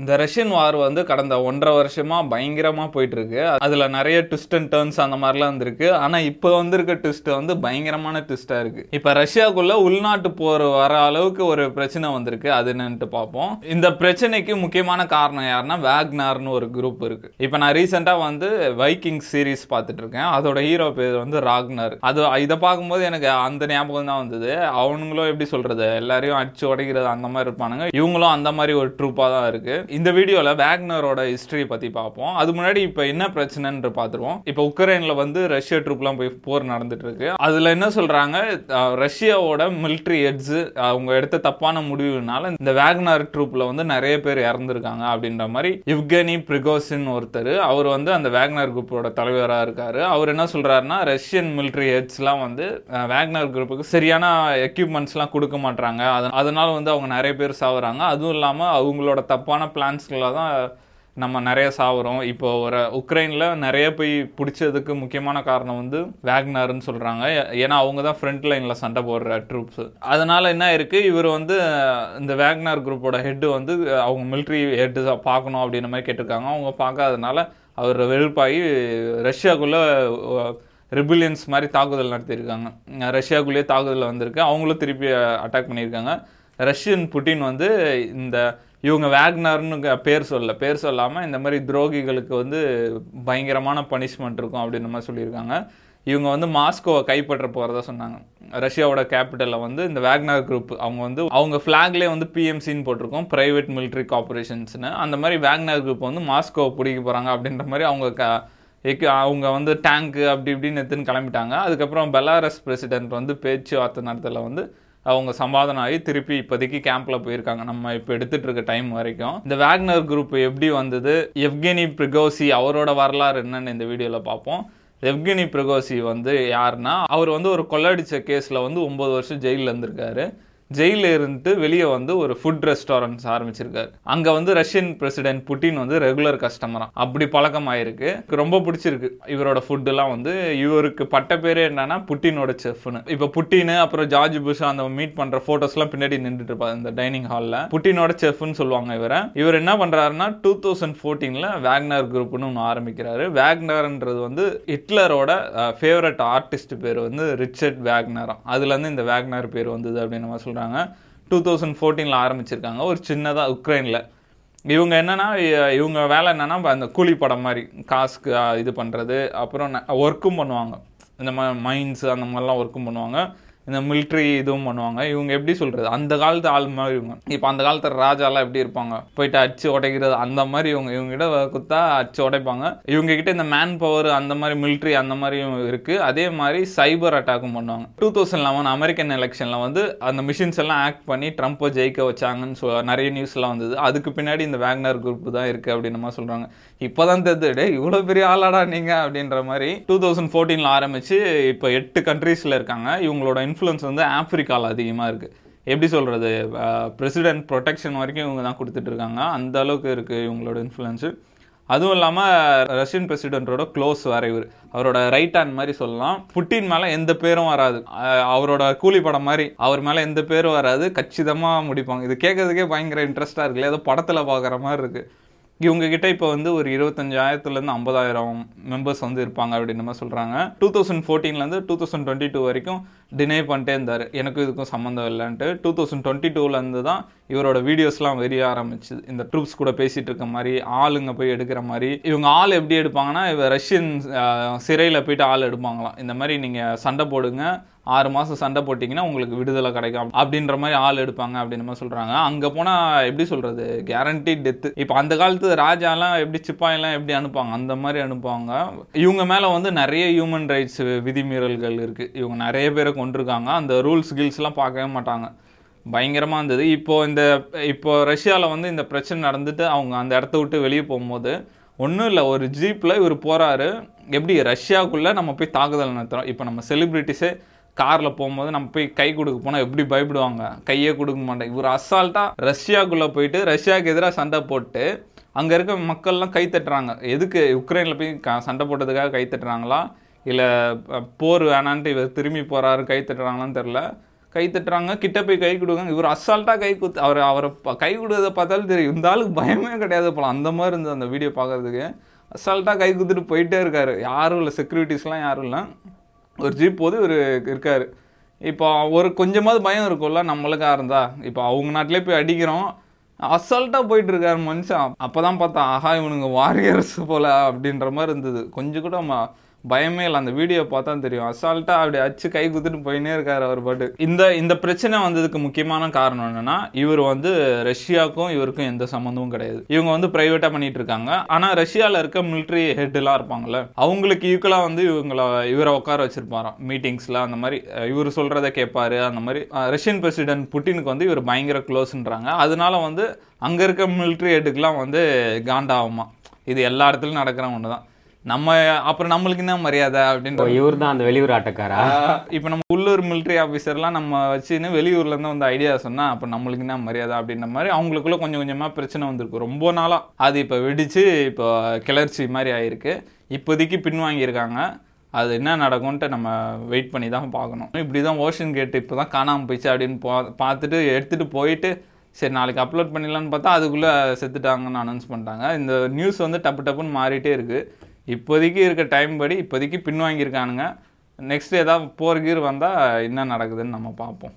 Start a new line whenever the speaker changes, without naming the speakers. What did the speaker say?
இந்த ரஷ்யன் வார் வந்து கடந்த ஒன்றரை வருஷமாக பயங்கரமாக போயிட்டுருக்கு. அதில் நிறைய ட்விஸ்ட் அண்ட் டேர்ன்ஸ் அந்த மாதிரிலாம் இருந்திருக்கு. ஆனால் இப்போ வந்திருக்க ட்விஸ்ட் வந்து பயங்கரமான ட்விஸ்ட்டாக இருக்குது இப்போ ரஷ்யாவுக்குள்ளே உள்நாட்டு போர் வர அளவுக்கு ஒரு பிரச்சனை வந்திருக்கு. அது என்னன்ட்டு பார்ப்போம். இந்த பிரச்சனைக்கு முக்கியமான காரணம் யாருன்னா வேக்னார்னு ஒரு குரூப் இருக்குது இப்போ நான் ரீசெண்டாக வந்து வைக்கிங் சீரிஸ் பார்த்துட்டு இருக்கேன். அதோட ஹீரோ பேர் வந்து ராக்னார் அது இதை பார்க்கும்போது எனக்கு அந்த ஞாபகம் தான் வந்தது. அவனுங்களும் எப்படி சொல்கிறது எல்லாரையும் அடிச்சு உடைக்கிறது அந்த மாதிரி இருப்பானுங்க. இவங்களும் அந்த மாதிரி ஒரு ட்ரூப்பாக தான் இருக்குது இந்த வீடியோவில் வேக்னரோட ஹிஸ்டரி பற்றி பார்ப்போம். அது முன்னாடி இப்போ என்ன பிரச்சனைன்னு பார்த்துருவோம். இப்போ உக்ரைனில் வந்து ரஷ்ய ட்ரூப்லாம் போய் போர் நடந்துட்டு இருக்கு அதில் என்ன சொல்கிறாங்க ரஷ்யாவோட மிலிட்ரி ஹெட்ஸ் அவங்க எடுத்த தப்பான முடிவுனால இந்த வேக்னர் ட்ரூப்பில் வந்து நிறைய பேர் இறந்துருக்காங்க அப்படின்ற மாதிரி இவ்கனி பிரிகோசின் ஒருத்தர் அவர் வந்து அந்த வேக்னர் குரூப்போட தலைவராக இருக்கார். அவர் என்ன சொல்கிறாருன்னா ரஷ்யன் மிலிட்ரி ஹெட்ஸ்லாம் வந்து வேக்னர் குரூப்புக்கு சரியான எக்யூப்மெண்ட்ஸ்லாம் கொடுக்க மாட்டாங்க அதனால் வந்து அவங்க நிறைய பேர் சாவுறாங்க. அதுவும் இல்லாமல் அவங்களோட தப்பான பிளான்ஸ்களை தான் நம்ம நிறைய சாவுறோம். இப்போ ஒரு உக்ரைனில் நிறைய போய் பிடிச்சதுக்கு முக்கியமான காரணம் வந்து வேக்னர்னு சொல்கிறாங்க ஏன்னா அவங்க தான் ஃப்ரண்ட் லைனில் சண்டை போடுற ட்ரூப்ஸ் அதனால் என்ன இருக்குது இவர் வந்து இந்த வேக்னர் குரூப்போட ஹெட்டு வந்து அவங்க மிலிட்ரி ஹெட்டு பார்க்கணும் அப்படின்ற மாதிரி கேட்டிருக்காங்க. அவங்க பார்க்காதனால அவர் வெறுப்பாகி ரஷ்யாக்குள்ளே ரிபிலியன்ஸ் மாதிரி தாக்குதல் நடத்தியிருக்காங்க. ரஷ்யாக்குள்ளேயே தாக்குதல் வந்திருக்கு. அவங்களும் திருப்பி அட்டாக் பண்ணியிருக்காங்க. ரஷ்யன் புட்டின் வந்து இந்த இவங்க வேக்னர்னு பேர் சொல்ல பேர் சொல்லாமல் இந்த மாதிரி துரோகிகளுக்கு வந்து பயங்கரமான பனிஷ்மெண்ட் இருக்கும் அப்படின்ற மாதிரி சொல்லியிருக்காங்க. இவங்க வந்து மாஸ்கோவை கைப்பற்ற போகிறதா சொன்னாங்க. ரஷ்யாவோட கேபிட்டலில் வந்து இந்த வேக்னர் குரூப் அவங்க வந்து அவங்க ஃப்ளாக்லேயே வந்து பிஎம்சின்னு போட்டிருக்கோம் ப்ரைவேட் மிலிட்ரி கார்பரேஷன்ஸ்னு அந்த மாதிரி வேக்னர் குரூப் வந்து மாஸ்கோவை பிடிக்க போகிறாங்க அப்படின்ற மாதிரி அவங்க க எக்கு அவங்க வந்து டேங்க்கு அப்படி இப்படின்னு எடுத்துன்னு கிளம்பிட்டாங்க. அதுக்கப்புறம் பெலாரஸ் பிரசிடென்ட் வந்து பேச்சுவார்த்தை நடத்தல வந்து அவங்க சமாதானம் ஆகி திருப்பி இப்போதைக்கு கேம்ப்ல போயிருக்காங்க. நம்ம இப்போ எடுத்துட்டு இருக்க டைம் வரைக்கும். இந்த வேக்னர் குரூப் எப்படி வந்தது? எவ்கெனி பிரிகோசி அவரோட வரலாறு என்னன்னு இந்த வீடியோல பார்ப்போம். எவ்கெனி பிரிகோசி வந்து யாருன்னா அவர் வந்து ஒரு கொள்ளடிச்ச கேஸில் வந்து ஒம்பது வருஷம் ஜெயிலில் இருந்திருக்காரு. ஜெயிலில் இருந்துட்டு வெளியே வந்து ஒரு ஃபுட் ரெஸ்டாரண்ட்ஸ் ஆரம்பிச்சிருக்காரு. அங்கே வந்து ரஷ்யன் பிரசிடென்ட் புட்டின் வந்து ரெகுலர் கஸ்டமராக அப்படி பழக்கம் ஆயிருக்கு ரொம்ப பிடிச்சிருக்கு. இவரோட ஃபுட்டுலாம் வந்து இவருக்கு பட்ட பேரே என்னன்னா புட்டினோட செஃப்னு இப்போ புட்டின் அப்புறம் ஜார்ஜ் புஷ் அந்த மீட் பண்ணுற ஃபோட்டோஸ்லாம் பின்னாடி நின்றுட்டு இருப்பாரு இந்த டைனிங் ஹாலில் புட்டினோட செஃப்னு சொல்லுவாங்க இவரை. இவர் என்ன பண்ணுறாருன்னா டூ தௌசண்ட் ஃபோர்டீனில் வேக்னர் குரூப்னு ஒன்று ஆரம்பிக்கிறாரு. வேக்னர்ன்றது வந்து ஹிட்லரோட ஃபேவரட் ஆர்டிஸ்ட் பேர் வந்து ரிச்சர்ட் வேக்னரா அதுலேருந்து இந்த வேக்னர் பேர் வந்தது அப்படின்னு நம்ம சொல்றாங்க டூ தௌசண்ட் ஃபோர்டீனில் ஆரம்பிச்சிருக்காங்க. ஒரு சின்னதாக உக்ரைனில். இவங்க என்னன்னா இவங்க வேலை என்னன்னா அந்த கூலி படம் மாதிரி காசுக்கு இது பண்ணுறது அப்புறம் ஒர்க்கும் பண்ணுவாங்க. இந்த மாதிரி மைன்ஸ் அந்த மாதிரிலாம் ஒர்க்கும் பண்ணுவாங்க. இந்த மிலிட்ரி இதுவும் பண்ணுவாங்க. இவங்க எப்படி சொல்கிறது அந்த காலத்து ஆள் மாதிரி இவங்க. இப்போ அந்த காலத்து ராஜாலாம் எப்படி இருப்பாங்க? போயிட்டு அடிச்சு உடைக்கிறது அந்த மாதிரி இவங்க இவங்ககிட்ட குத்தா அடிச்சு உடைப்பாங்க. இவங்க கிட்ட இந்த மேன் பவர் அந்த மாதிரி மிலிட்ரி அந்த மாதிரியும் இருக்குது அதே மாதிரி சைபர் அட்டாக்கும் பண்ணுவாங்க. டூ தௌசண்ட் லெவன் அமெரிக்கன் எலெக்ஷனில் வந்து அந்த மிஷின்ஸ் எல்லாம் ஆக்ட் பண்ணி ட்ரம்ப்பை ஜெயிக்க வச்சாங்கன்னு சொல் நிறைய நியூஸ்லாம் வந்தது. அதுக்கு பின்னாடி இந்த வேக்னர் குரூப் தான் இருக்குது அப்படின்னு மாதிரி சொல்கிறாங்க இப்போ தான் டேய் இவ்வளோ பெரிய ஆளாடா நீங்கள் அப்படின்ற மாதிரி டூ தௌசண்ட் ஃபோர்டீனில் ஆரம்பித்து இப்போ எட்டு கண்ட்ரீஸில் இருக்காங்க. இவங்களோட இன்ஃப்ளூயன்ஸ் வந்து ஆப்பிரிக்காவில் அதிகமாக இருக்குது எப்படி சொல்கிறது பிரசிடென்ட் ப்ரொடெக்ஷன் வரைக்கும் இவங்க தான் கொடுத்துட்ருக்காங்க அந்த அளவுக்கு இருக்குது இவங்களோட இன்ஃப்ளூயன்ஸு அதுவும் இல்லாமல் ரஷ்யன் பிரசிடென்ட்டோட க்ளோஸ் வேற இவர். அவரோட ரைட் ஹேண்ட் மாதிரி சொல்லலாம். புட்டின் மேலே எந்த பேரும் வராது. அவரோட கூலி படம் மாதிரி அவர் மேலே எந்த பேரும் வராது. கச்சிதமாக முடிப்பாங்க. இது கேட்கறதுக்கே பயங்கர இன்ட்ரெஸ்ட்டாக இருக்குல்ல ஏதோ படத்தில் பார்க்குற மாதிரி இருக்குது இவங்க கிட்ட இப்போ வந்து ஒரு இருபத்தஞ்சாயிரத்துலேருந்து ஐம்பதாயிரம் மெம்பர்ஸ் வந்து இருப்பாங்க அப்படின்னு மாதிரி சொல்கிறாங்க டூ தௌசண்ட் ஃபோர்டீன்லேருந்து டூ தௌசண்ட் டுவெண்ட்டி டூ வரைக்கும் டினே பண்ணிட்டே இருந்தார். எனக்கும் இதுக்கும் சம்மந்தம் இல்லைன்ட்டு. டூ தௌசண்ட் டுவெண்ட்டி டூலேருந்து தான் இவரோட வீடியோஸ்லாம் வெறிய ஆரம்பிச்சுது இந்த ட்ரூப்ஸ் கூட பேசிட்டு இருக்க மாதிரி ஆளுங்க போய் எடுக்கிற மாதிரி. இவங்க ஆள் எப்படி எடுப்பாங்கன்னா இவ ரஷ்யன் சிறையில் போயிட்டு ஆள் எடுப்பாங்களாம். இந்த மாதிரி நீங்கள் சண்டை போடுங்க ஆறு மாதம் சண்டை போட்டிங்கன்னா உங்களுக்கு விடுதலை கிடைக்கும் அப்படின்ற மாதிரி ஆள் எடுப்பாங்க அப்படின்னு மாதிரி சொல்கிறாங்க அங்கே போனால் எப்படி சொல்கிறது கேரண்டி டெத்து இப்போ அந்த காலத்து ராஜாலாம் எப்படி சிப்பாயெல்லாம் எப்படி அனுப்பாங்க அந்த மாதிரி அனுப்புவாங்க. இவங்க மேலே வந்து நிறைய ஹியூமன் ரைட்ஸ் விதிமீறல்கள் இருக்குது இவங்க நிறைய பேரை கொண்டிருக்காங்க அந்த ரூல்ஸ் கில்ஸ்லாம் பார்க்கவே மாட்டாங்க. பயங்கரமாக இருந்தது. இப்போது இந்த இப்போ ரஷ்யாவில் வந்து இந்த பிரச்சனை நடந்துட்டு அவங்க அந்த இடத்த விட்டு வெளியே போகும்போது ஒன்றும் இல்லை ஒரு ஜீப்பில் இவர் போகிறாரு எப்படி ரஷ்யாவுக்குள்ளே நம்ம போய் தாக்குதல் நடத்துகிறோம் இப்போ நம்ம செலிப்ரிட்டிஸே காரில் போகும்போது நம்ம போய் கை கொடுக்க போனால் எப்படி பயப்படுவாங்க? கையே கொடுக்க மாட்டேன். இவர் அசால்ட்டாக ரஷ்யாக்குள்ளே போயிட்டு ரஷ்யாவுக்கு எதிராக சண்டை போட்டு அங்கே இருக்க மக்கள்லாம் கை தட்டுறாங்க. எதுக்கு உக்ரைனில் போய் க- சண்டை போட்டதுக்காக கை தட்டுறாங்களா? இல்லை போர் வேணான்ட்டு இவர் திரும்பி போகிறாரு கை தட்டுறாங்களான்னு தெரில கை தட்டுறாங்க கிட்ட போய் கை கொடுங்க. இவர் அசால்ட்டாக கை குத்து அவர் அவரை கை கொடுத்ததை பார்த்தாலும் தெரியும். இந்த ஆளுக்கு பயமே கிடையாது போல. அந்த மாதிரி இருந்தது அந்த வீடியோ பார்க்கறதுக்கு. அசால்ட்டாக கை குத்துட்டு போயிட்டே இருக்கார். யாரும் இல்லை செக்யூரிட்டிஸ்லாம் யாரும் இல்லை. ஒரு ஜீப் போது இவர் இருக்கார். இப்போ ஒரு கொஞ்சமாவது பயம் இருக்கும்ல நம்மளுக்கா இருந்தா. இப்போ அவங்க நாட்டிலே போய் அடிக்கிறோம். அசால்ட்டாக போயிட்டு இருக்காரு மனுஷன். அப்பதான் பார்த்தா ஆஹா இவனுங்க வாரியர்ஸ் போல அப்படின்ற மாதிரி இருந்தது. கொஞ்சம் கூட ம- பயமே இல்லை. அந்த வீடியோ பார்த்தா தெரியும். அசால்ட்டாக அப்படி அச்சு கை குத்துட்டு போயினே இருக்கார் அவர் பாட்டு. இந்த இந்த பிரச்சனை வந்ததுக்கு முக்கியமான காரணம் என்னன்னா இவர் வந்து ரஷ்யாவுக்கும் இவருக்கும் எந்த சம்மந்தமும் கிடையாது. இவங்க வந்து ப்ரைவேட்டாக பண்ணிட்டு இருக்காங்க. ஆனால் ரஷ்யாவில் இருக்க மிலிட்ரி ஹெட்லாம் இருப்பாங்கல்ல அவங்களுக்கு ஈக்குவலாக வந்து இவங்களை இவரை உட்கார வச்சிருப்பாராம். மீட்டிங்ஸில் அந்த மாதிரி இவர் சொல்கிறத கேட்பாரு. அந்த மாதிரி ரஷ்யன் பிரசிடென்ட் புட்டினுக்கு வந்து இவர் பயங்கர க்ளோஸ்ன்றாங்க அதனால வந்து அங்கே இருக்க மிலிட்ரி ஹெட்டுக்கெலாம் வந்து காண்டாகுமா இது எல்லா இடத்துலையும் நடக்கிற ஒன்று தான் நம்ம அப்புறம் நம்மளுக்கு என்ன மரியாதை அப்படின்ற
இவர் தான் அந்த வெளியூர் ஆட்டக்காரா?
இப்போ நம்ம உள்ளூர் மிலிட்ரி ஆஃபீஸர்லாம் நம்ம வச்சுன்னு வெளியூர்ல இருந்து வந்து ஐடியா சொன்னா அப்போ நம்மளுக்கு என்ன மரியாதை அப்படின்ற மாதிரி அவங்களுக்குள்ள கொஞ்சம் கொஞ்சமா பிரச்சனை வந்திருக்கு. ரொம்ப நாளா அது இப்போ வெடிச்சு இப்போ கிளர்ச்சி மாதிரி ஆயிருக்கு. இப்போதைக்கு பின்வாங்கியிருக்காங்க. அது என்ன நடக்கும்ன்ட்டு நம்ம வெயிட் பண்ணி தான் பார்க்கணும். இப்படி தான் ஓஷன் கேட் இப்போ தான் காணாமல் போயிடுச்சு அப்படின்னு பா பார்த்துட்டு எடுத்துகிட்டு போயிட்டு சரி நாளைக்கு அப்லோட் பண்ணிடலான்னு பார்த்தா அதுக்குள்ளே செத்துட்டாங்கன்னு அனௌன்ஸ் பண்ணிட்டாங்க. இந்த நியூஸ் வந்து டப்பு டப்புன்னு மாறிட்டே இருக்கு. இப்போதைக்கு இருக்க டைம் படி இப்போதைக்கு பின்வாங்கியிருக்கானுங்க. நெக்ஸ்ட் ஏதாவது போர் கீர் வந்தால் என்ன நடக்குதுன்னு நம்ம பார்ப்போம்.